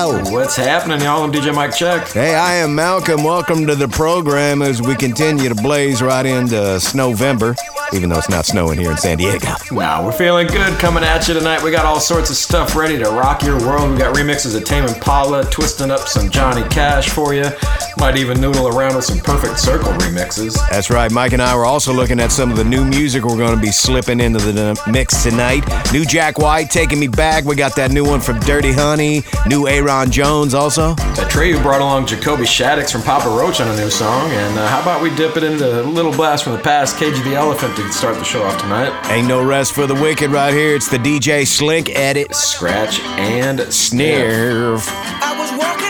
What's happening, y'all? I'm DJ Mike Check. Hey, I am Malcolm. Welcome to the program as we continue to blaze right into Snowvember, even though it's not snowing here in San Diego. Wow, we're feeling good coming at you tonight. We got all sorts of stuff ready to rock your world. We got remixes of Tame Impala, twisting up some Johnny Cash for you. Might even noodle around with some Perfect Circle remixes. That's right. Mike and I were also looking at some of the new music we're going to be slipping into the mix tonight. New Jack White, Taking Me Back. We got that new one from Dirty Honey. New Ayron Jones also. That Atreyu brought along Jacoby Shaddix from Papa Roach on a new song. And uh, how about we dip it into a little blast from the past, Cage the Elephant, to start the show off tonight. Ain't no rest for the wicked right here. It's the DJ Slink edit. Scratch and sniff. Sniff.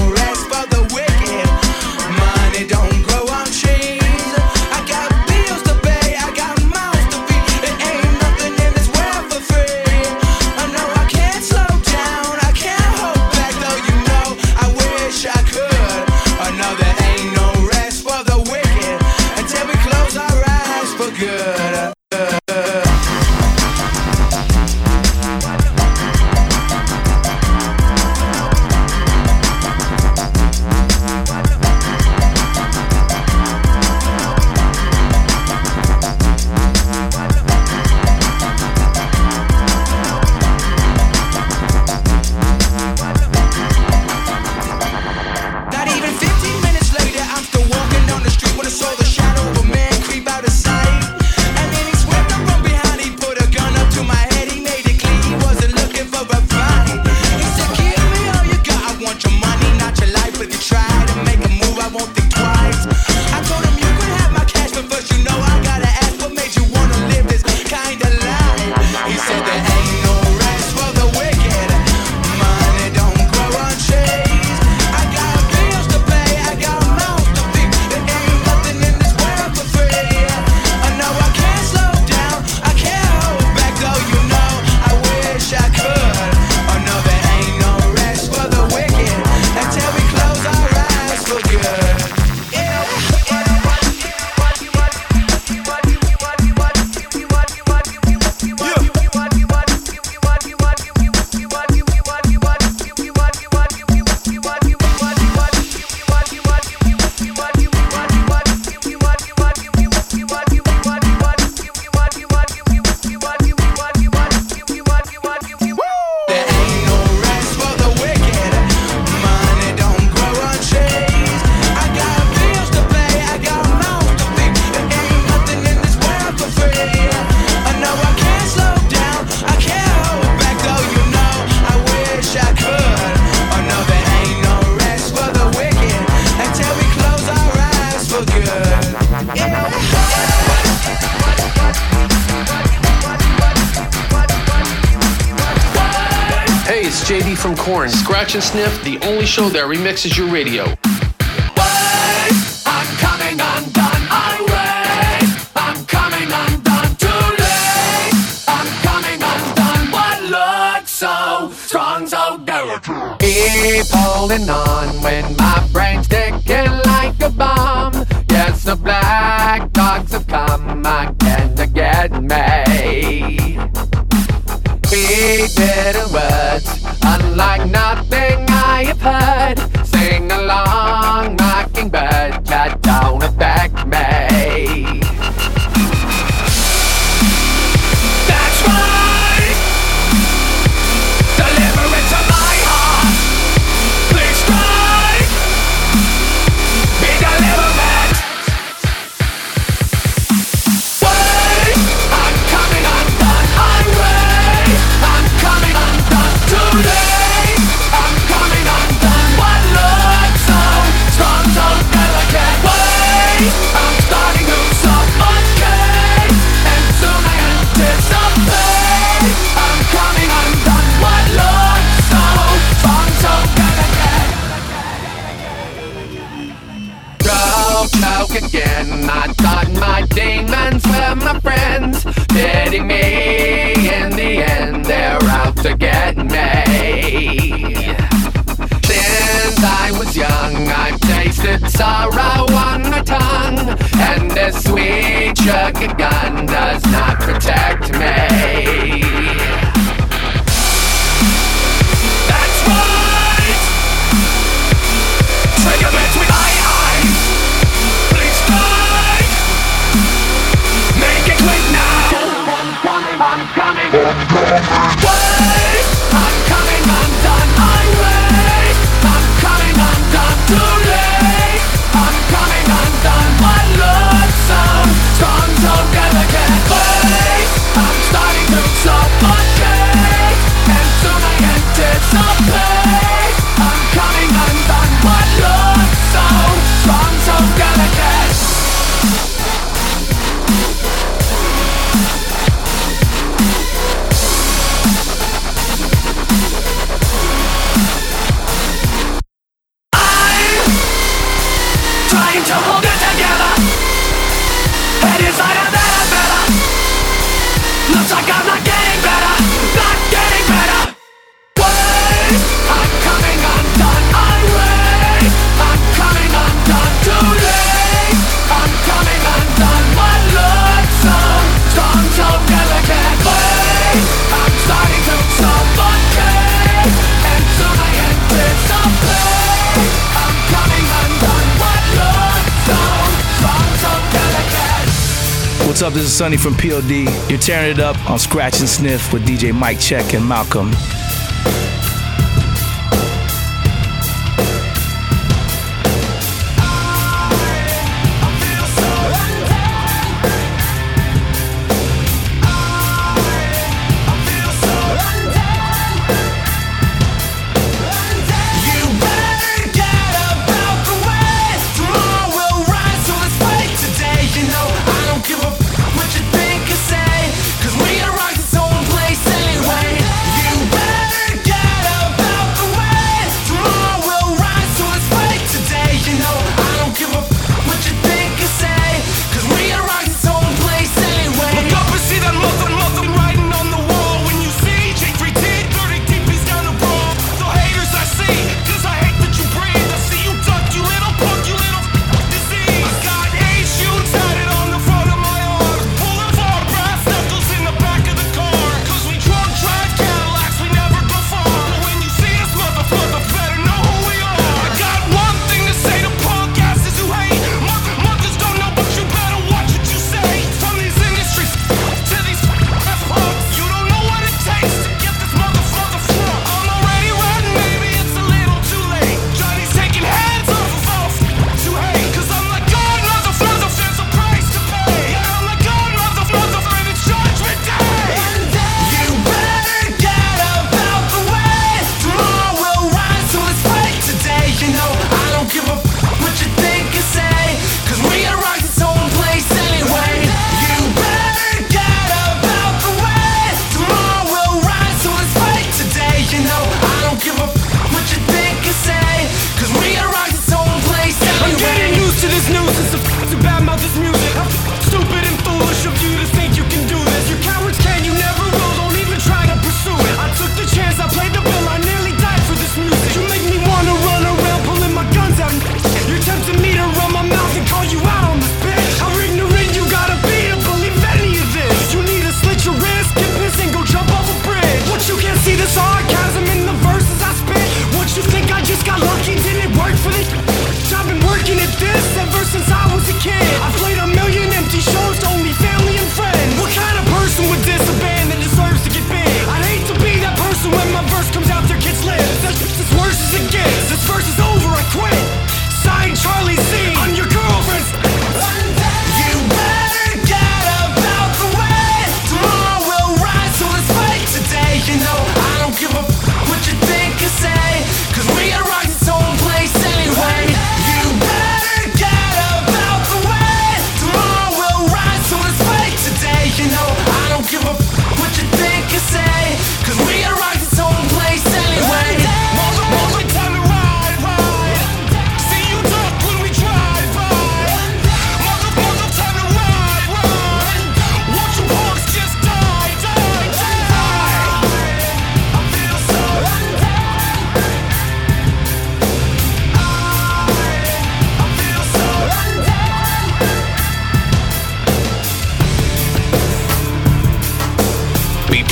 And Sniff, the only show that remixes your radio. I'm coming undone. Alright, What's up? This is Sunny from POD. You're tearing it up on Scratch and Sniff with DJ Mike Check and Malcolm.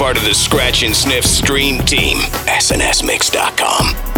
Part of the Scratch and Sniff stream team. SNSMix.com.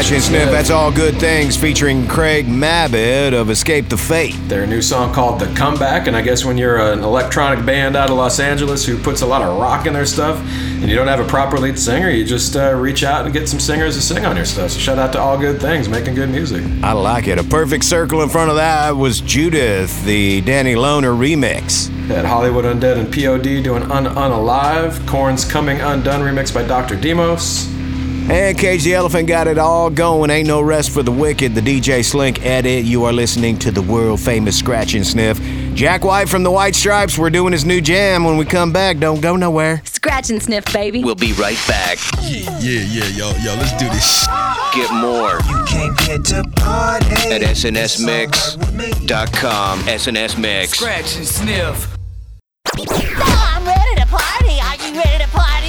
Scratch and Sniff. That's all good things featuring Craig Mabbitt of Escape the Fate. Their new song called The Comeback, and I guess when you're an electronic band out of Los Angeles who puts a lot of rock in their stuff, and you don't have a proper lead singer, you just uh, reach out and get some singers to sing on your stuff. So shout out to All Good Things, making good music. I like it. A perfect circle in front of that was Judith, the Danny Lohner remix. Had Hollywood Undead and POD doing Un Unalive, Korn's Coming Undone remix by Dr. Demos. And Cage the Elephant got it all going. Ain't no rest for the wicked. The DJ Slink edit. You are listening to the world famous Scratch and Sniff. Jack White from the White Stripes. We're doing his new jam. When we come back, don't go nowhere. Scratch and sniff, baby. We'll be right back. Yeah, yeah, yeah, yo, yo, let's do this. Get more You can't get to party. at snsmix.com. SNS Mix. Scratch and sniff. I'm ready to party. Are you ready to party?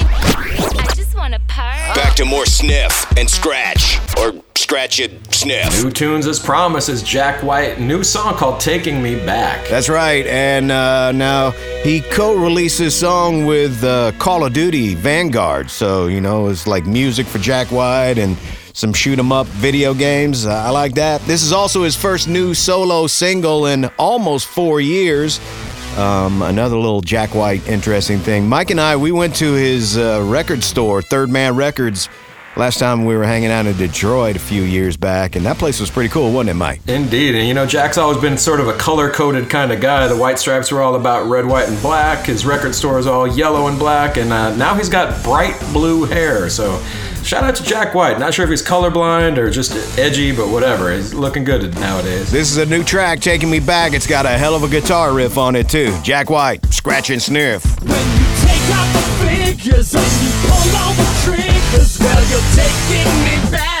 I just want to party. Back to more sniff and scratch. Or scratch it, sniff. New tunes as promised is Jack White, new song called Taking Me Back. That's right. And uh, now he co released this song with uh, Call of Duty Vanguard. So, you know, it's like music for Jack White and some shoot 'em up video games. Uh, I like that. This is also his first new solo single in almost four years. Um, another little Jack White interesting thing. Mike and I, we went to his uh, record store, Third Man Records, last time we were hanging out in Detroit a few years back, and that place was pretty cool, wasn't it, Mike? Indeed, and you know, Jack's always been sort of a color coded kind of guy. The White Stripes were all about red, white, and black. His record store is all yellow and black, and uh, now he's got bright blue hair. So, shout out to Jack White. Not sure if he's colorblind or just edgy, but whatever. He's looking good nowadays. This is a new track, Taking Me Back. It's got a hell of a guitar riff on it, too. Jack White, Scratch and Sniff. Take out the figures and you pull all the triggers. Well, you're taking me back.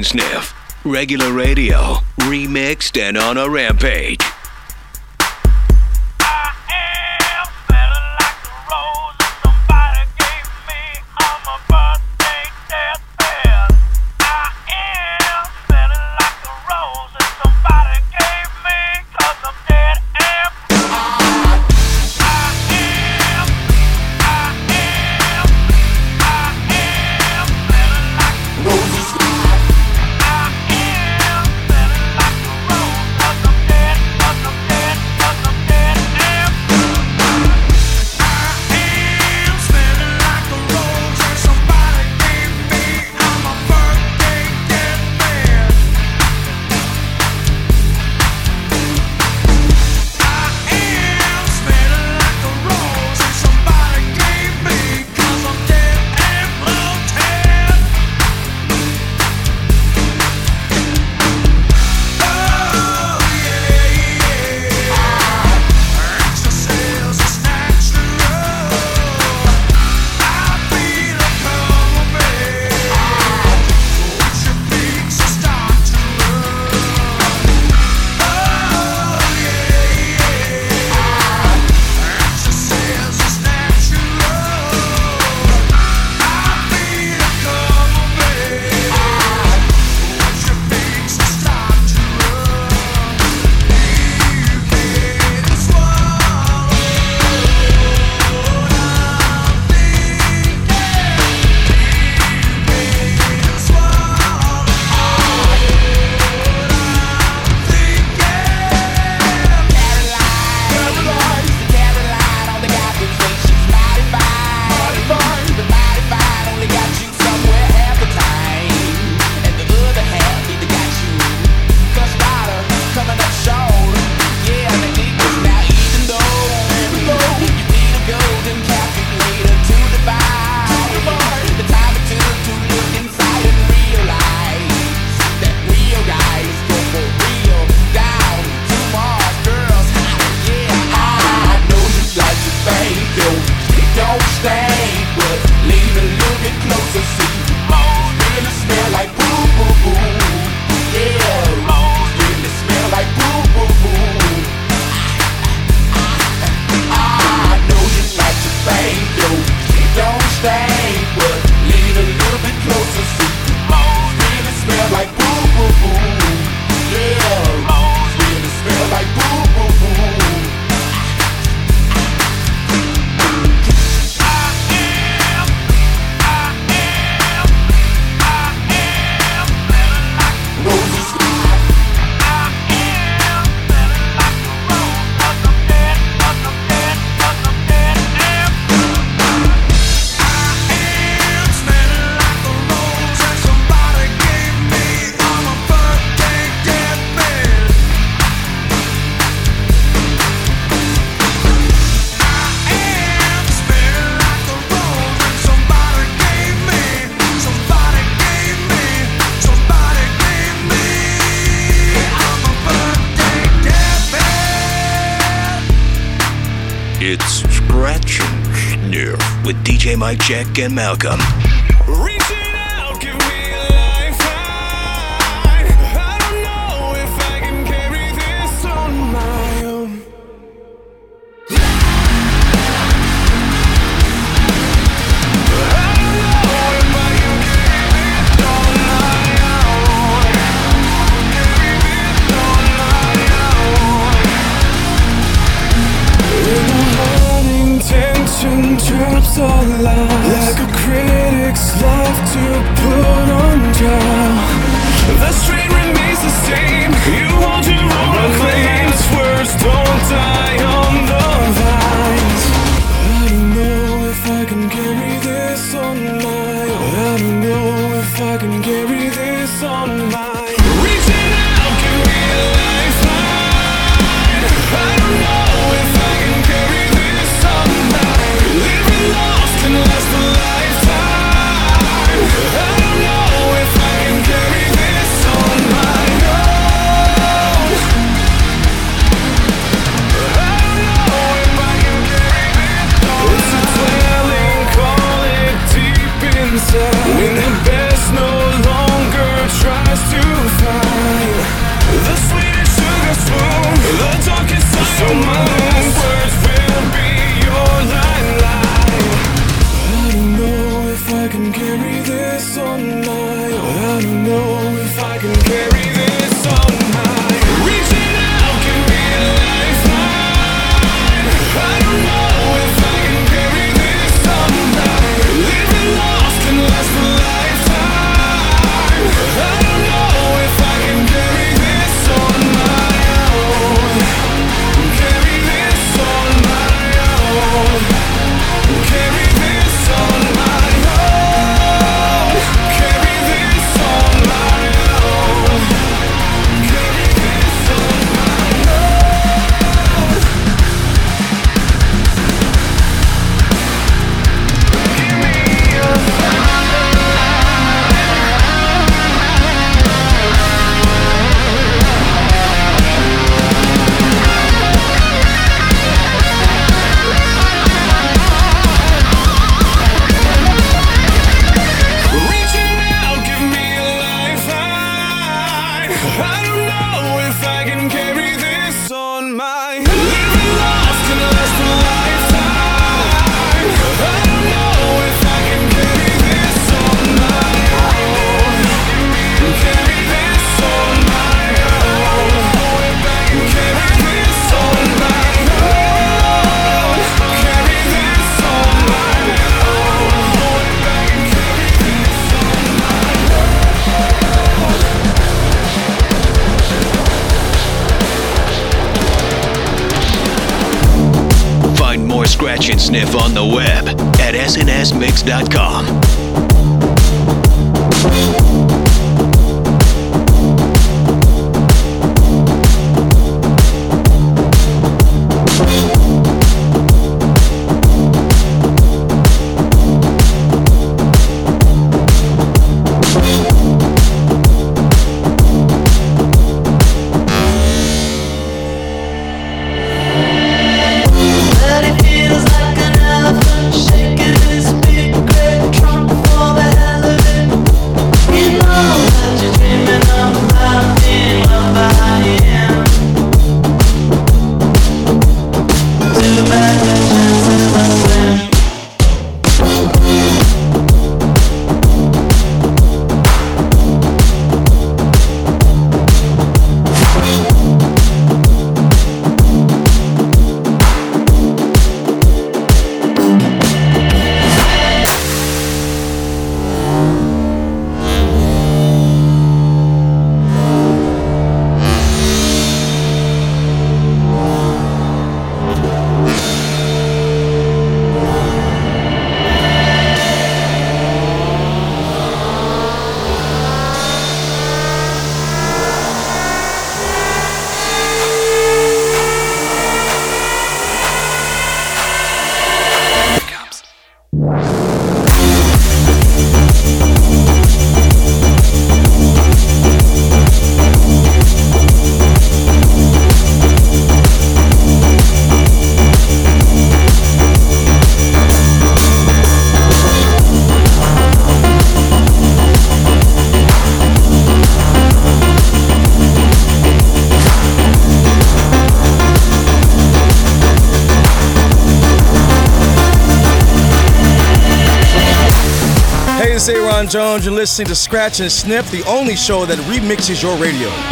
Sniff. Regular radio, remixed and on a rampage. by Jack and Malcolm. Jones. You're listening to Scratch and Sniff, the only show that remixes your radio.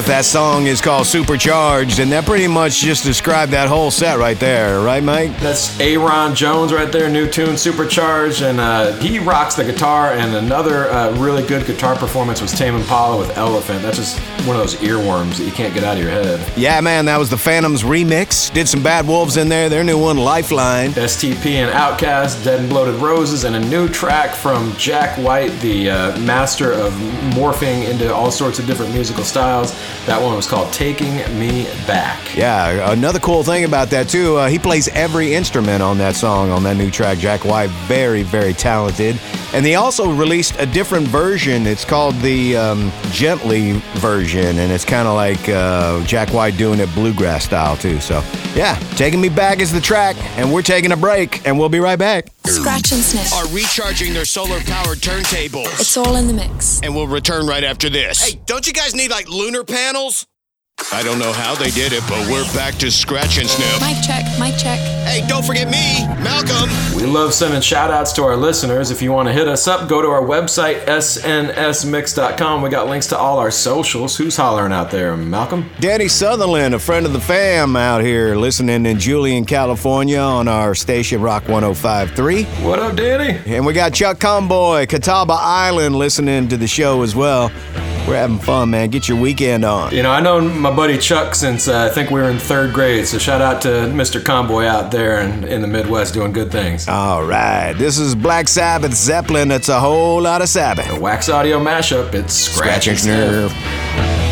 Scratch and and Sniff. Sniff. That song is called Supercharged, and that pretty much just described that whole set right there, right, Mike? That's Ayron Jones right there, new tune, supercharged, and uh, he rocks the guitar. And another uh, really good guitar performance was Tame Impala with Elephant. That's just one of those earworms that you can't get out of your head. Yeah, man, that was the Phantoms remix. Did some Bad Wolves in there. Their new one, Lifeline. STP and OutKast, Dead and Bloated Roses, and a new track from Jack White, the uh, master of morphing into all sorts of different musical styles. That one was called Taking Me Back. Yeah, another cool thing about that too, uh, he plays every instrument on that song on that new track. Jack White, very, very talented. And they also released a different version. It's called the um, Gently version, and it's kind of like uh, Jack White doing it bluegrass style too. So, yeah, taking me back is the track, and we're taking a break, and we'll be right back. Scratch and sniff. Are recharging their solar powered turntables. It's all in the mix. And we'll return right after this. Hey, don't you guys need like lunar panels? I don't know how they did it, but we're back to scratch and sniff. Mic check, mic check. Hey, don't forget me, Malcolm. We love sending shout outs to our listeners. If you want to hit us up, go to our website, snsmix.com. We got links to all our socials. Who's hollering out there, Malcolm? Danny Sutherland, a friend of the fam out here listening in Julian, California on our station Rock 1053. What up, Danny? And we got Chuck Comboy, Catawba Island, listening to the show as well. We're having fun, man. Get your weekend on. You know, I know my buddy Chuck since uh, I think we were in third grade, so shout out to Mr. Convoy out there in, in the Midwest doing good things. All right. This is Black Sabbath Zeppelin. It's a whole lot of Sabbath. The Wax Audio mashup, it's Scratch, and Sniff.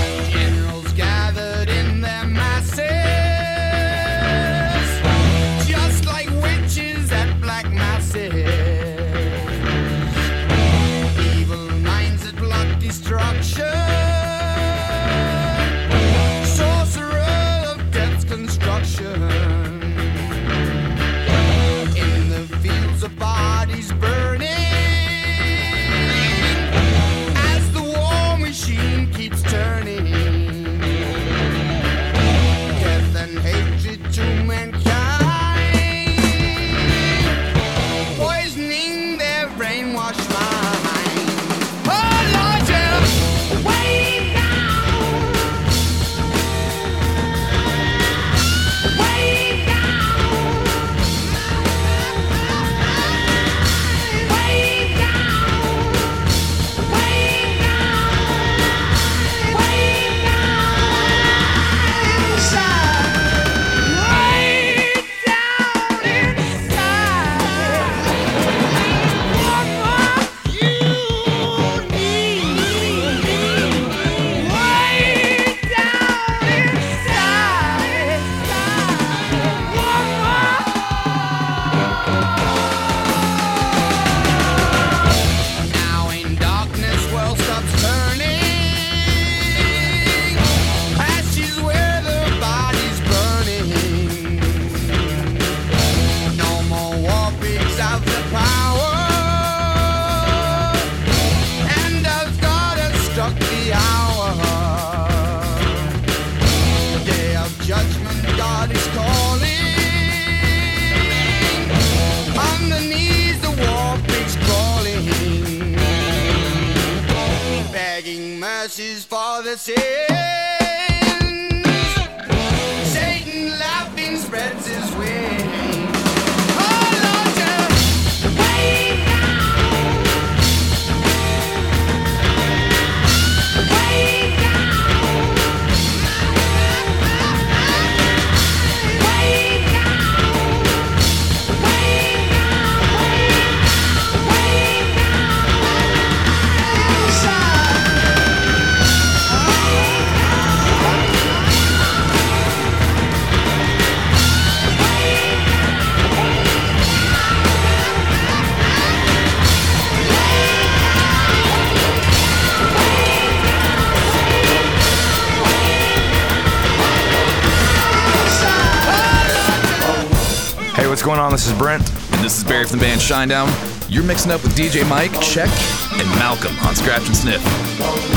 Shinedown. You're mixing up with DJ Mike, Check, and Malcolm on Scratch and Sniff.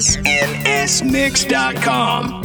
SNSMix.com.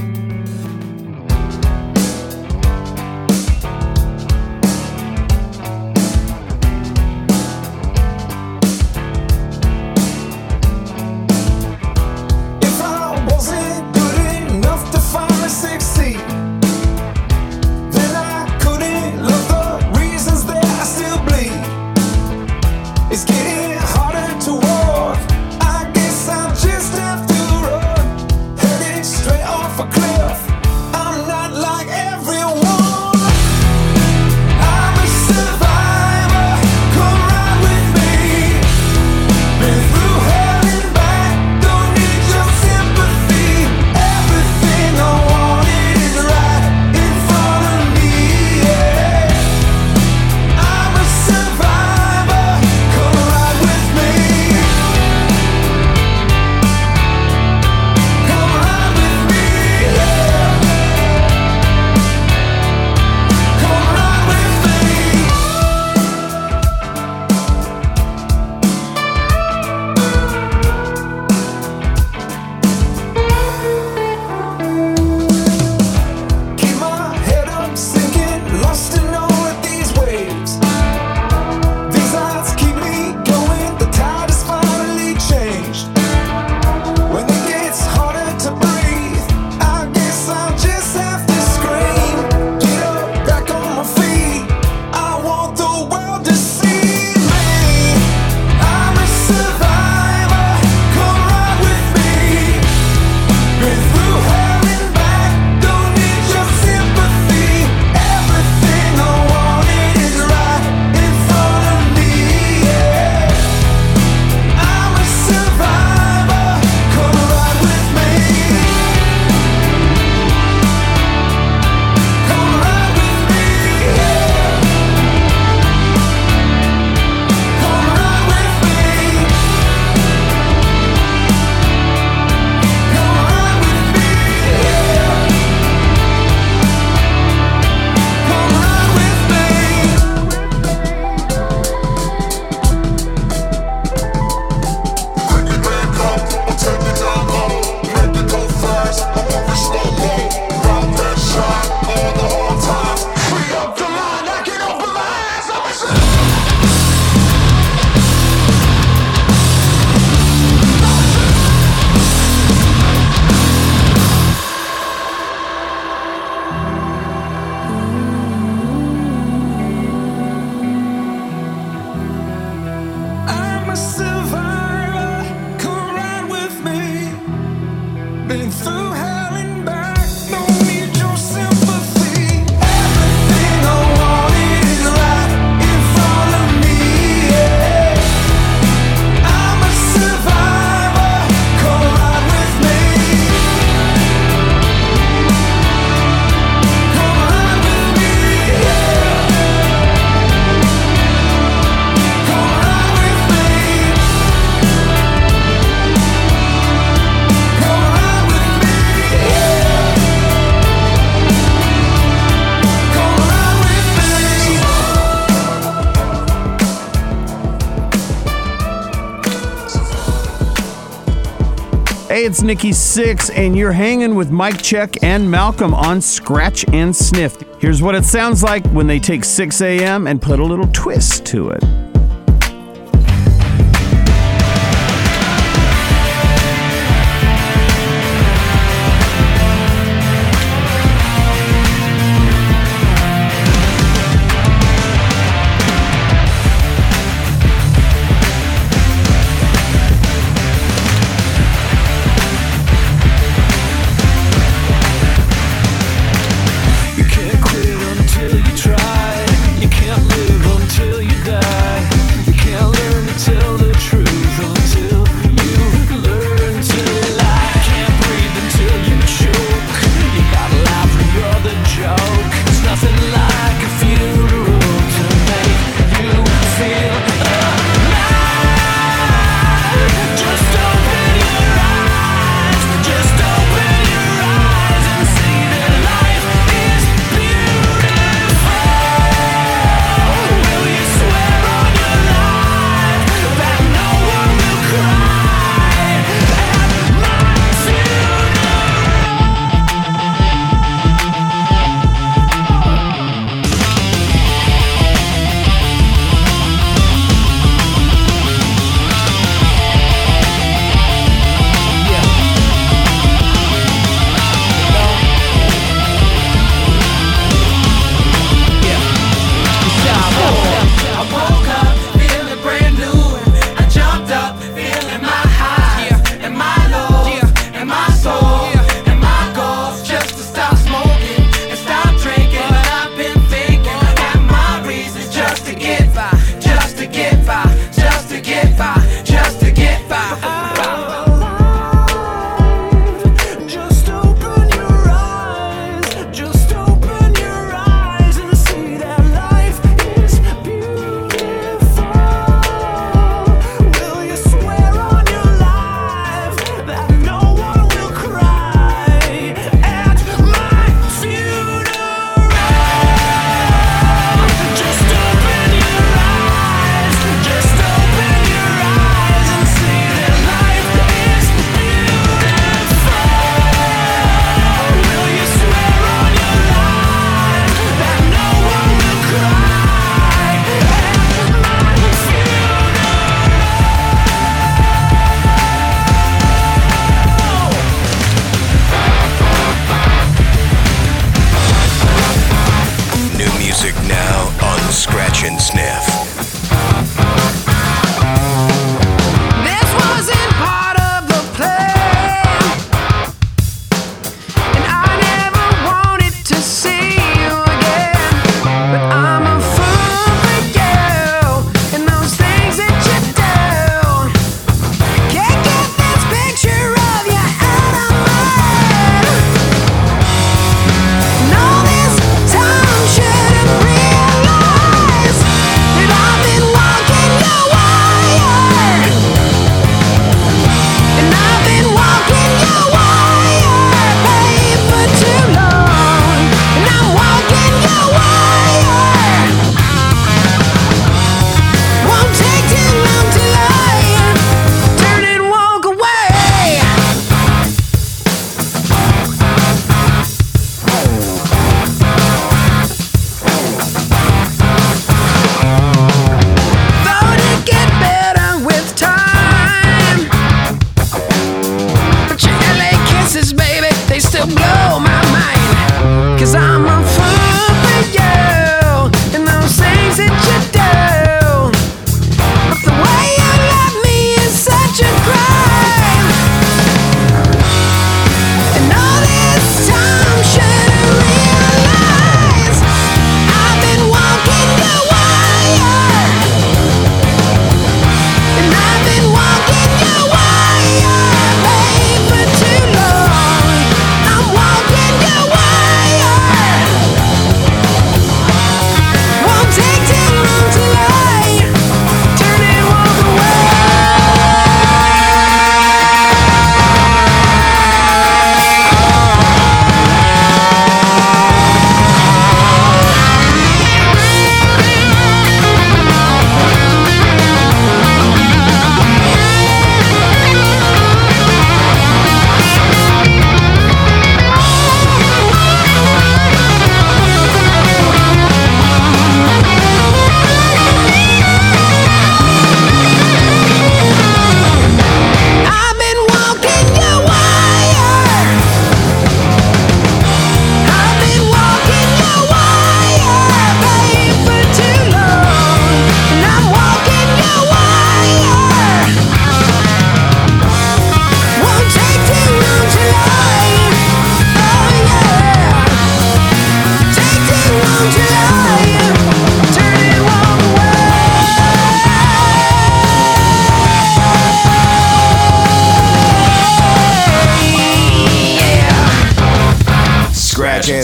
Nikki Sixx, and you're hanging with Mike Check and Malcolm on Scratch and Sniff. Here's what it sounds like when they take Sixx:A.M. and put a little twist to it.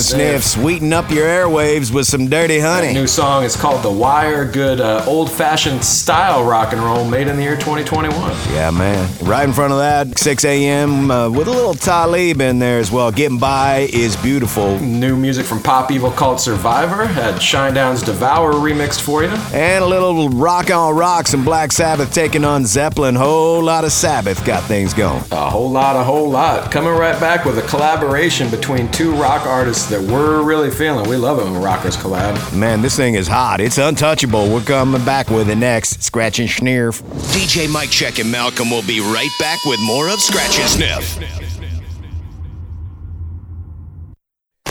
Sniff, Sweet up your airwaves with some dirty That honey. new song is called The Wire. Good uh, old fashioned style rock and roll made in the year 2021. Yeah, man. Right in front of that, Sixx:A.M. Uh, with a little Talib in there as well. Getting by is beautiful. New music from Pop Evil called Survivor. Had Shinedown's Devour remixed for you. And a little rock on rocks and Black Sabbath taking on Zeppelin. Whole lot of Sabbath got things going. A whole lot, a whole lot. Coming right back with a collaboration between two rock artists that we're really feeling. We love it when rockers collab. Man, this thing is hot. It's untouchable. We're coming back with it next. Scratch and Schnirf. DJ Mike Check and Malcolm will be right back with more of Scratch and Sniff.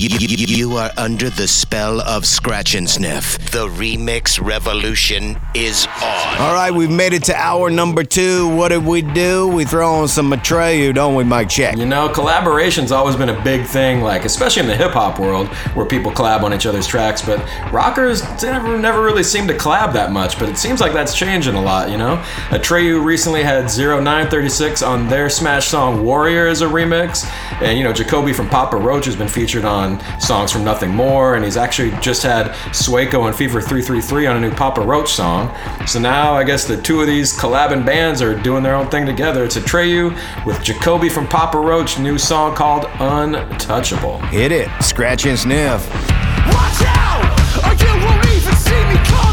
You, you- you are under the spell of Scratch and Sniff. The remix revolution is on. All right, we've made it to hour number two. What did we do? We throw on some Atreyu, don't we, Mike Check? You know, collaboration's always been a big thing, like especially in the hip hop world, where people collab on each other's tracks. But rockers never, never really seem to collab that much. But it seems like that's changing a lot. You know, Atreyu recently had 0936 on their smash song "Warrior" as a remix, and you know, Jacoby from Papa Roach has been featured on songs from Nothing More, and he's actually just had Sueco and Fever 333 on a new Papa Roach song. So now I guess the two of these collabing bands are doing their own thing together. It's Atreyu with Jacoby from Papa Roach, new song called Untouchable. Hit it. Scratch and Sniff. Watch out, or you won't even see me coming.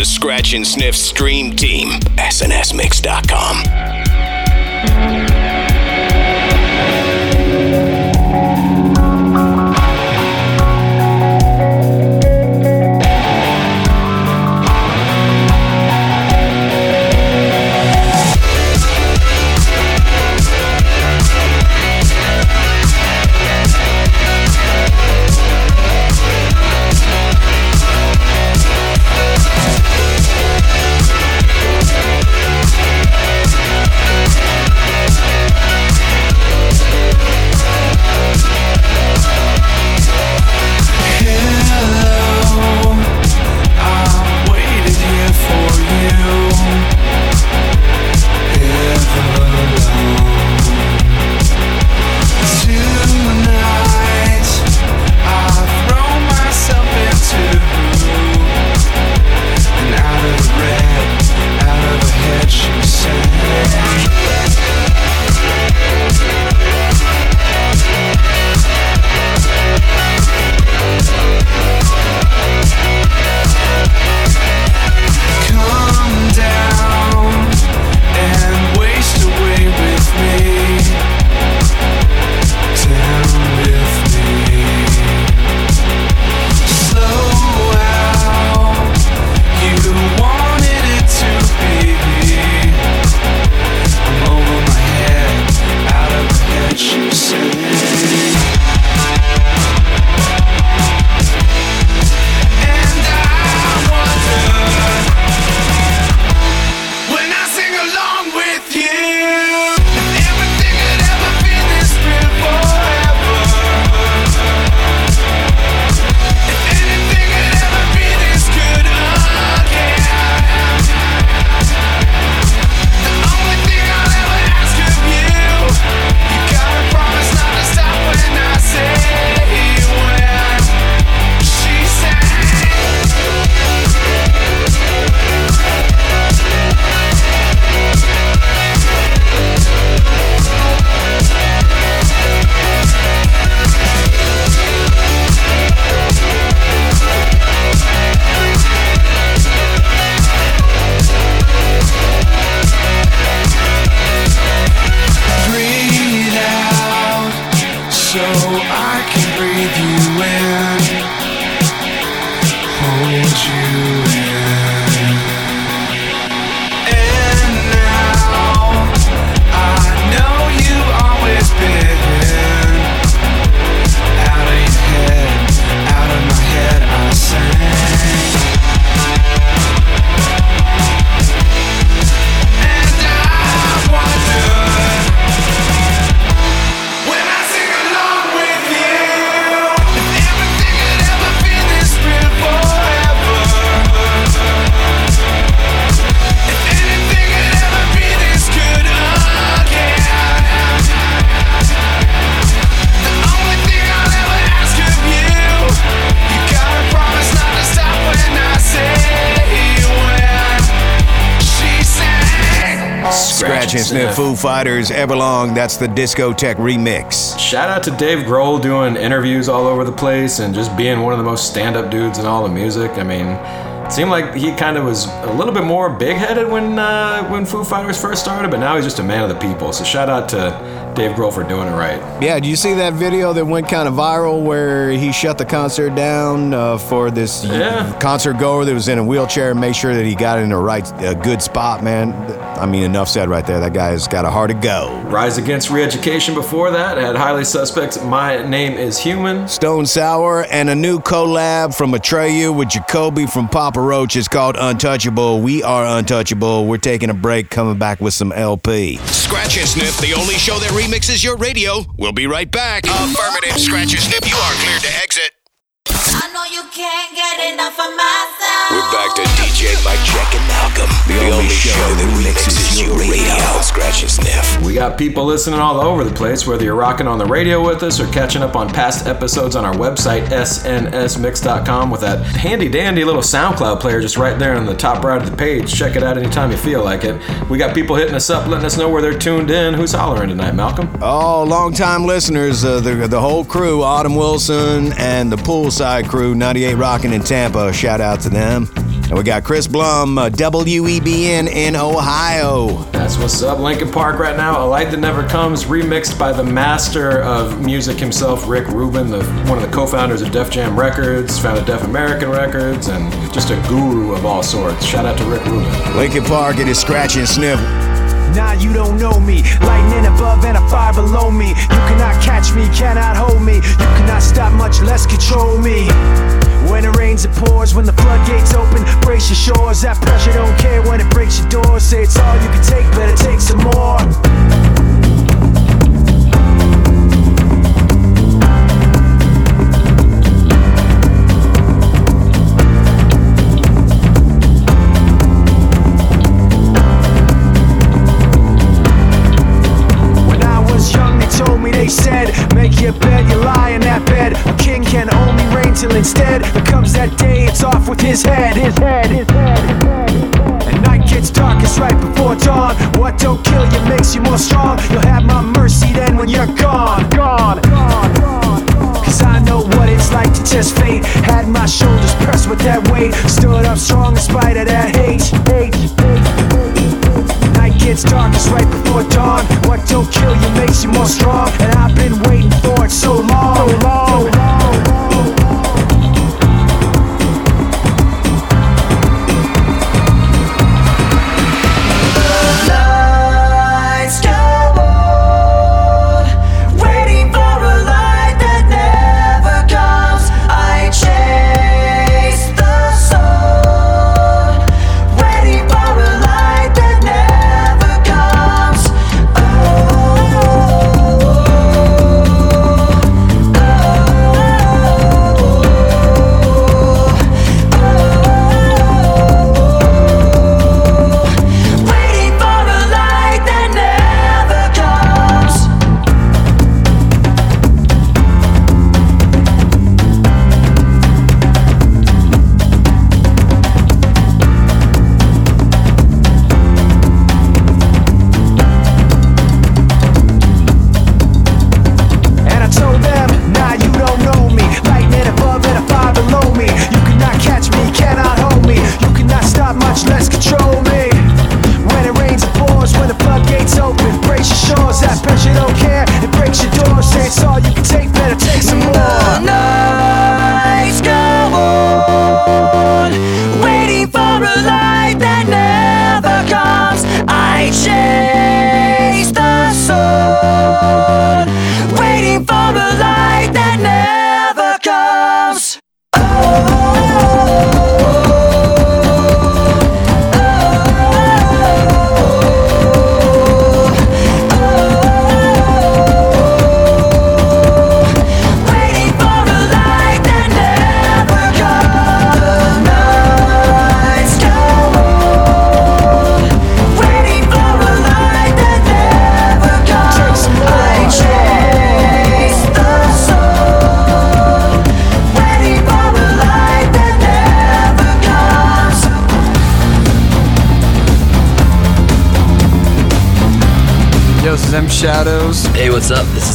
The Scratch and Sniff stream team. SNSMix.com. Fighters Everlong. That's the Discotheque remix. Shout out to Dave Grohl doing interviews all over the place and just being one of the most stand up dudes in all the music. I mean, it seemed like he kind of was a little bit more big headed when, uh, when Foo Fighters first started, but now he's just a man of the people. So shout out to Dave Grohl for doing it right. Yeah, do you see that video that went kind of viral where he shut the concert down uh, for this Yeah. concert goer that was in a wheelchair and made sure that he got in the right, a good spot, man? I mean, enough said right there. That guy's got a heart to go. Rise Against Re-Education before that had Highly Suspect's. My Name is Human. Stone Sour and a new collab from Atreyu with Jacoby from Papa Roach is called Untouchable. We are untouchable. We're taking a break, coming back with some LP. Scratch and Sniff, the only show that remixes your radio. We'll be right back. Affirmative. Scratch and Sniff, you are cleared to exit. I know you can't get enough of my. We're back to DJ Mike Check and Malcolm, the, only, show that remixes your radio. Scratch and Sniff. We got people listening all over the place, whether you're rocking on the radio with us or catching up on past episodes on our website, snsmix.com, with that handy dandy little SoundCloud player just right there on the top right of the page. Check it out anytime you feel like it. We got people hitting us up, letting us know where they're tuned in. Who's hollering tonight, Malcolm? Oh, longtime listeners, uh, the, the whole crew, Autumn Wilson and the Poolside crew, 98 Rockin' in Tampa. Shout out to them. And we got Chris Blum, uh, WEBN in Ohio. That's what's up. Linkin Park right now. A Light That Never Comes, remixed by the master of music himself, Rick Rubin, the, one of the co founders of Def Jam Records, founded Def American Records, and just a guru of all sorts. Shout out to Rick Rubin. Linkin Park, it is Scratch and Sniff. Nah, you don't know me. Lightning above and a fire below me. You cannot catch me, cannot hold me. You cannot stop, much less control me. When it rains, it pours. When the floodgates open, brace your shores. That pressure don't care when it breaks your doors. Say it's all you can take, better take some more. Said, make your bed, you lie in that bed. A king can only reign till instead there comes that day, it's off with his head, his head, his head, his head. His head. And night gets darkest right before dawn. What don't kill you makes you more strong. You'll have my mercy then when you're gone, gone, gone. Cause I know what it's like to test fate. Had my shoulders pressed with that weight. Stood up strong in spite of that hate. hate, hate. Gets darkest right before dawn. What don't kill you makes you more strong. And I've been waiting for it so long. So long. Lights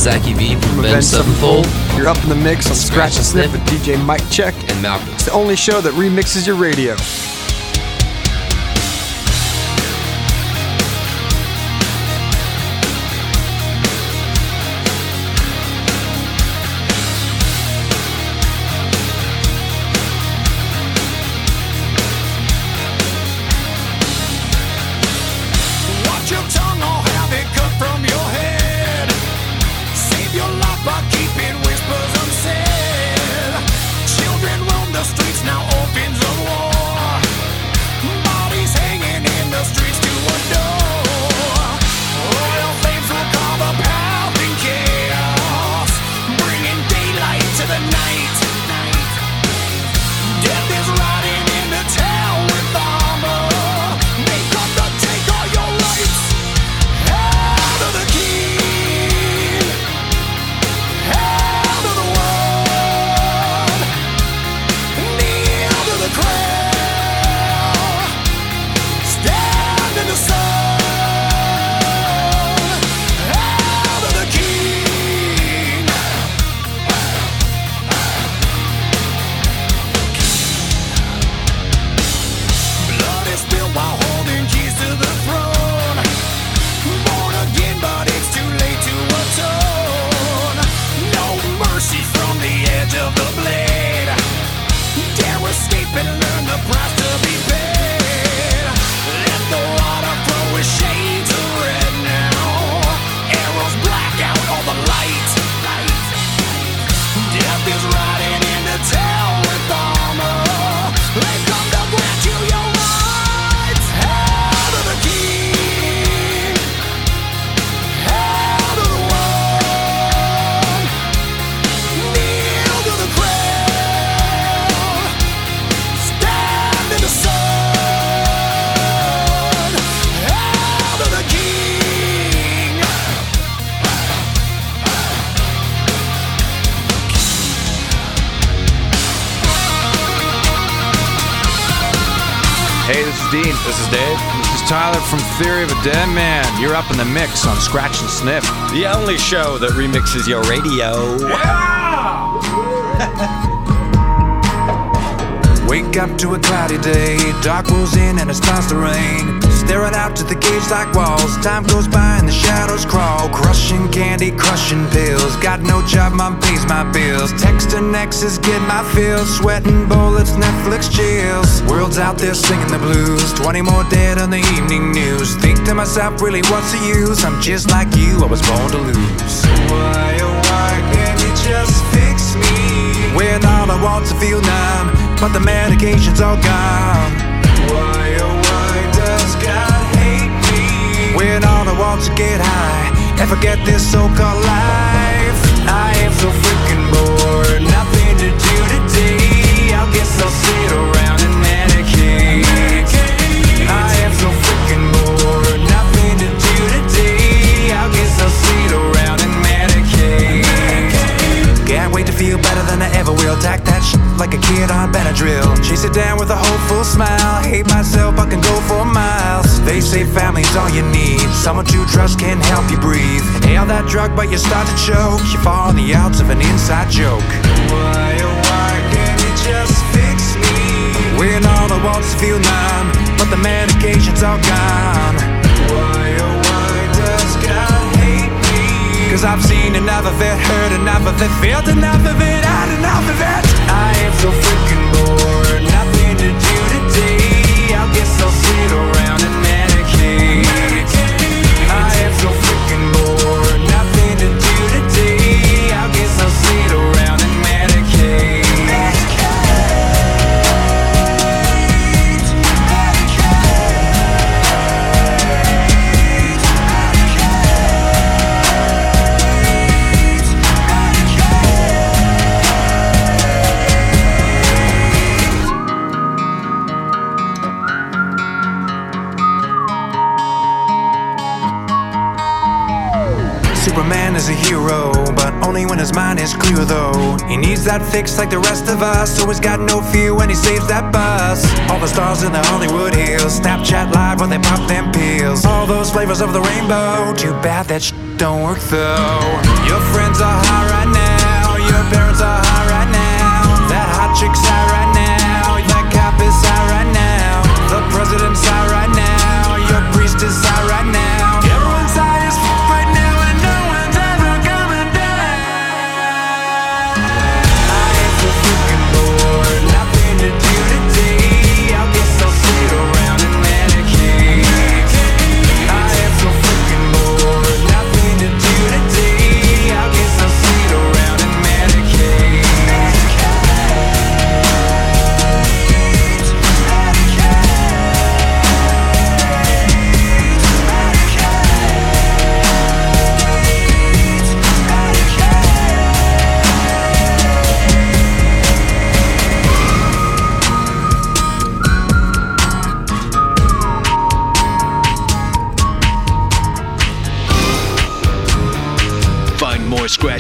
what's up? This is Zacky V from Avenged Sevenfold. You're up in the mix on Scratch and Sniff with DJ Mike Check. And Malcolm. It's the only show that remixes your radio. Hey, this is Dean. This is Dave. This is Tyler from Theory of a Dead Man. You're up in the mix on Scratch and Sniff. The only show that remixes your radio. Wake up to a cloudy day, dark rolls in and it starts to rain. Staring out to the cage like walls, time goes by and the shadows crawl. Crushing candy, crushing pills. Got no job, mom pays my bills. Texting exes, get my fill. Sweating bullets, Netflix chills. World's out there singing the blues. 20 more dead on the evening news. Think to myself, really, what's the use? I'm just like you, I was born to lose. Oh, why, oh, why can't you just fix me? When all I want's to feel numb, but the medication's all gone. When all I want's to get high and forget this so-called life. I am so freaking bored, nothing to do today. I guess I'll sit around and medicate. I am so freaking bored, nothing to do today. I guess I'll sit around and medicate. Can't wait to feel better than I ever will. Tack that like a kid on Benadryl. Chase it down with a hopeful smile. Hate myself, I can go for miles. They say family's all you need. Someone to trust can help you breathe. Inhale that drug, but you start to choke. You fall on the outs of an inside joke. Why, oh, why can't you just fix me? When all I want's feel numb, but the medication's all gone. Cause I've seen enough of it, heard enough of it, felt enough of it, had enough of it. I am so freaking bored, nothing to do today. I guess I'll sit around and is a hero, but only when his mind is clear though. He needs that fix like the rest of us, so he's got no fear when he saves that bus. All the stars in the Hollywood Hills, Snapchat live when they pop them pills. All those flavors of the rainbow, too bad that sh- don't work though. Your friends are high right now, your parents are high right now. That hot chick's high right now, that cop is high right now. The president's high right now, your priest is high right now.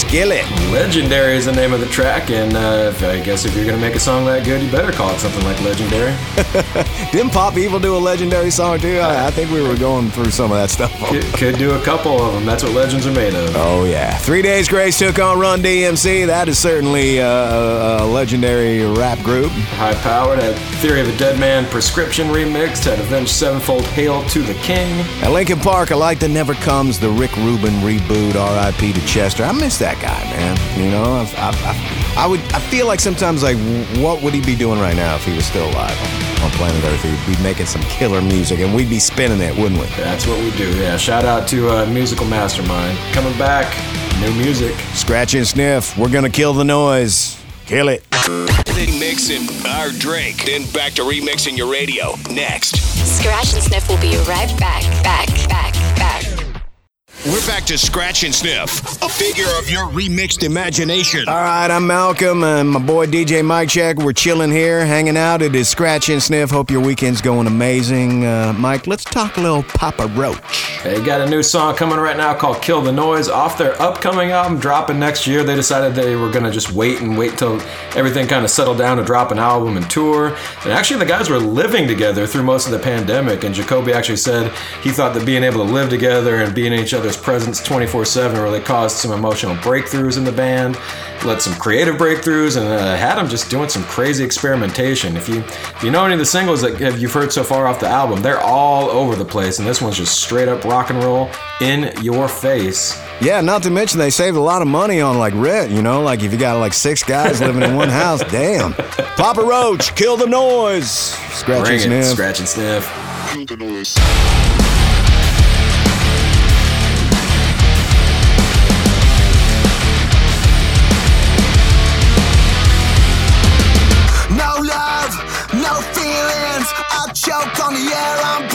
skillet. Legendary is the name of the track, and uh, I guess if you're gonna make a song that good, you better call it something like Legendary. Didn't Pop Evil do a legendary song too? I, I think we were going through some of that stuff. Could, could do a couple of them. That's what legends are made of. Oh yeah, Three Days Grace took on Run DMC. That is certainly uh, a, legendary rap group. High powered had Theory of a Dead Man prescription remixed, had Avenged Sevenfold Hail to the King. At Linkin Park, A Light That Never Comes the Rick Rubin reboot. R.I.P. to Chester. I miss that guy, man. You know, I, I, I, I would. I feel like sometimes, like, what would he be doing right now if he was still alive on, on planet Earth? He'd be making some killer music, and we'd be spinning it, wouldn't we? That's what we do. Yeah. Shout out to uh, Musical Mastermind coming back. New music. Scratch and sniff. We're gonna kill the noise. Kill it. Mixing our drink, then back to remixing your radio. Next. Scratch and Sniff will be right back, back, back, back. We're back to Scratch and Sniff, a figure of your remixed imagination. All right, I'm Malcolm and my boy DJ Mike Check. We're chilling here, hanging out. It is Scratch and Sniff. Hope your weekend's going amazing. Uh, Mike, let's talk a little Papa Roach. They got a new song coming right now called Kill the Noise off their upcoming album dropping next year. They decided they were going to just wait and wait till everything kind of settled down to drop an album and tour. And actually, the guys were living together through most of the pandemic. And Jacoby actually said he thought that being able to live together and being in each other's presence 24 7 really caused some emotional breakthroughs in the band, led some creative breakthroughs, and uh, had them just doing some crazy experimentation. If you if you know any of the singles that have- you've heard so far off the album, they're all over the place, and this one's just straight up rock and roll in your face. Yeah, not to mention they saved a lot of money on like rent, you know, like if you got like six guys living in one house, damn. Papa Roach, kill the noise. Scratch Bring and it, sniff. scratch and sniff. No On the air I'm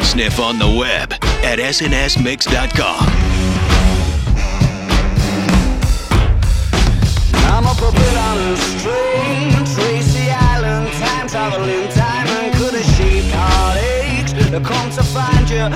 Sniff on the web at snsmix.com. I'm up a bit on a string, Tracy Island, time traveling, time and could a sheep heartache. Come to find you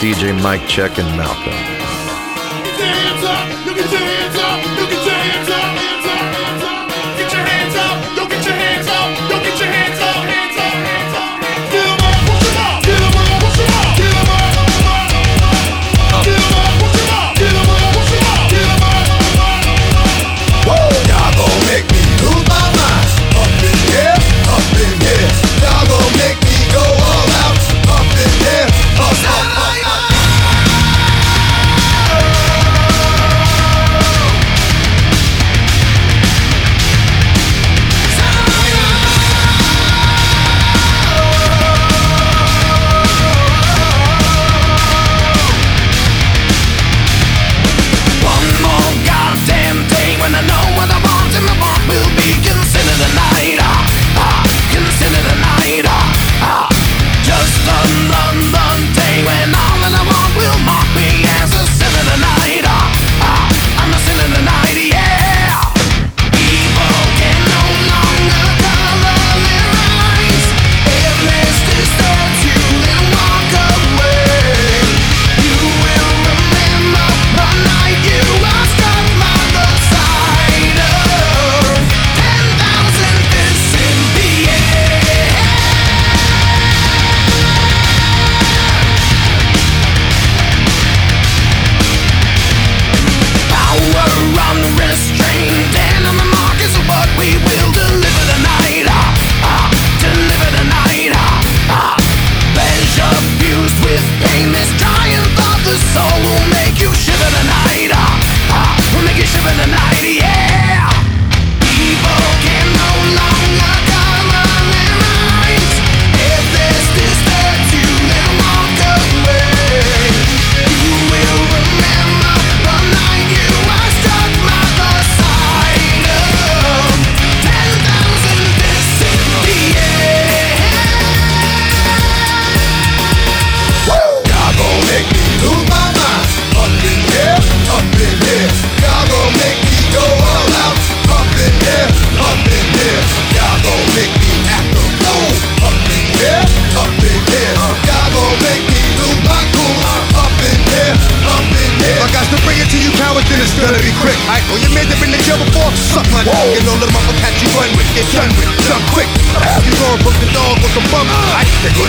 DJ Mike Check and Malcolm.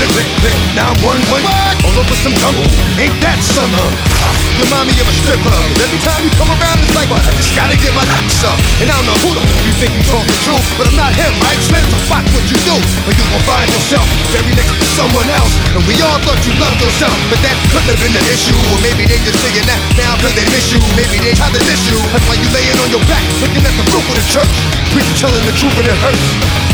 it lit, lit, now one way. What? All over some jungle, ain't that some huh? You Remind me of a strip club, and every time you come around, it's like, what? I just gotta get my locks up. And I don't know who the you think you told the truth, but I'm not him, right? Slim, so fuck what you do, But you gon' find yourself very next to someone else. And we all thought you loved yourself, but that couldn't have been the issue. Or maybe they just saying that now cause they miss you. Maybe they tried to diss you. That's why you laying on your back, looking at the roof of the church. We telling the truth and it hurts.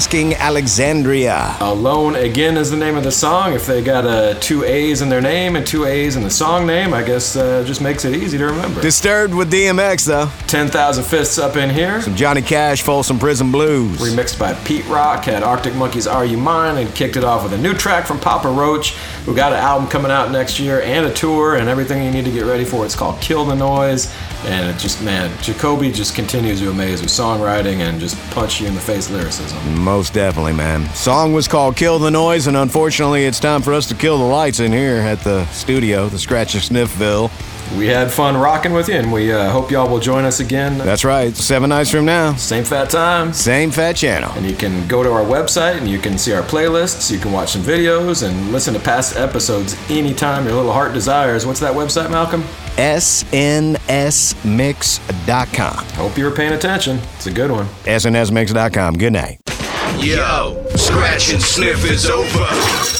asking Alexandria. Alone Again is the name of the song. If they got uh, two A's in their name and two A's in the song name, I guess uh, just makes it easy to remember. Disturbed with DMX though. 10,000 Fists up in here. Some Johnny Cash, Folsom Prison Blues. Remixed by Pete Rock, had Arctic Monkeys Are You Mine, and kicked it off with a new track from Papa Roach, who got an album coming out next year and a tour and everything you need to get ready for. It's called Kill the Noise. And it just, man, Jacoby just continues to amaze with songwriting and just punch you in the face lyricism. Most definitely, man. Song was called Kill the Noise, and unfortunately, it's time for us to kill the lights in here at the studio, the Scratch and Sniffville. We had fun rocking with you, and we uh, hope y'all will join us again. That's right. Seven nights from now. Same fat time. Same fat channel. And you can go to our website and you can see our playlists. You can watch some videos and listen to past episodes anytime your little heart desires. What's that website, Malcolm? SNSMix.com. Hope you were paying attention. It's a good one. SNSMix.com. Good night. Yo, Scratch and Sniff is over.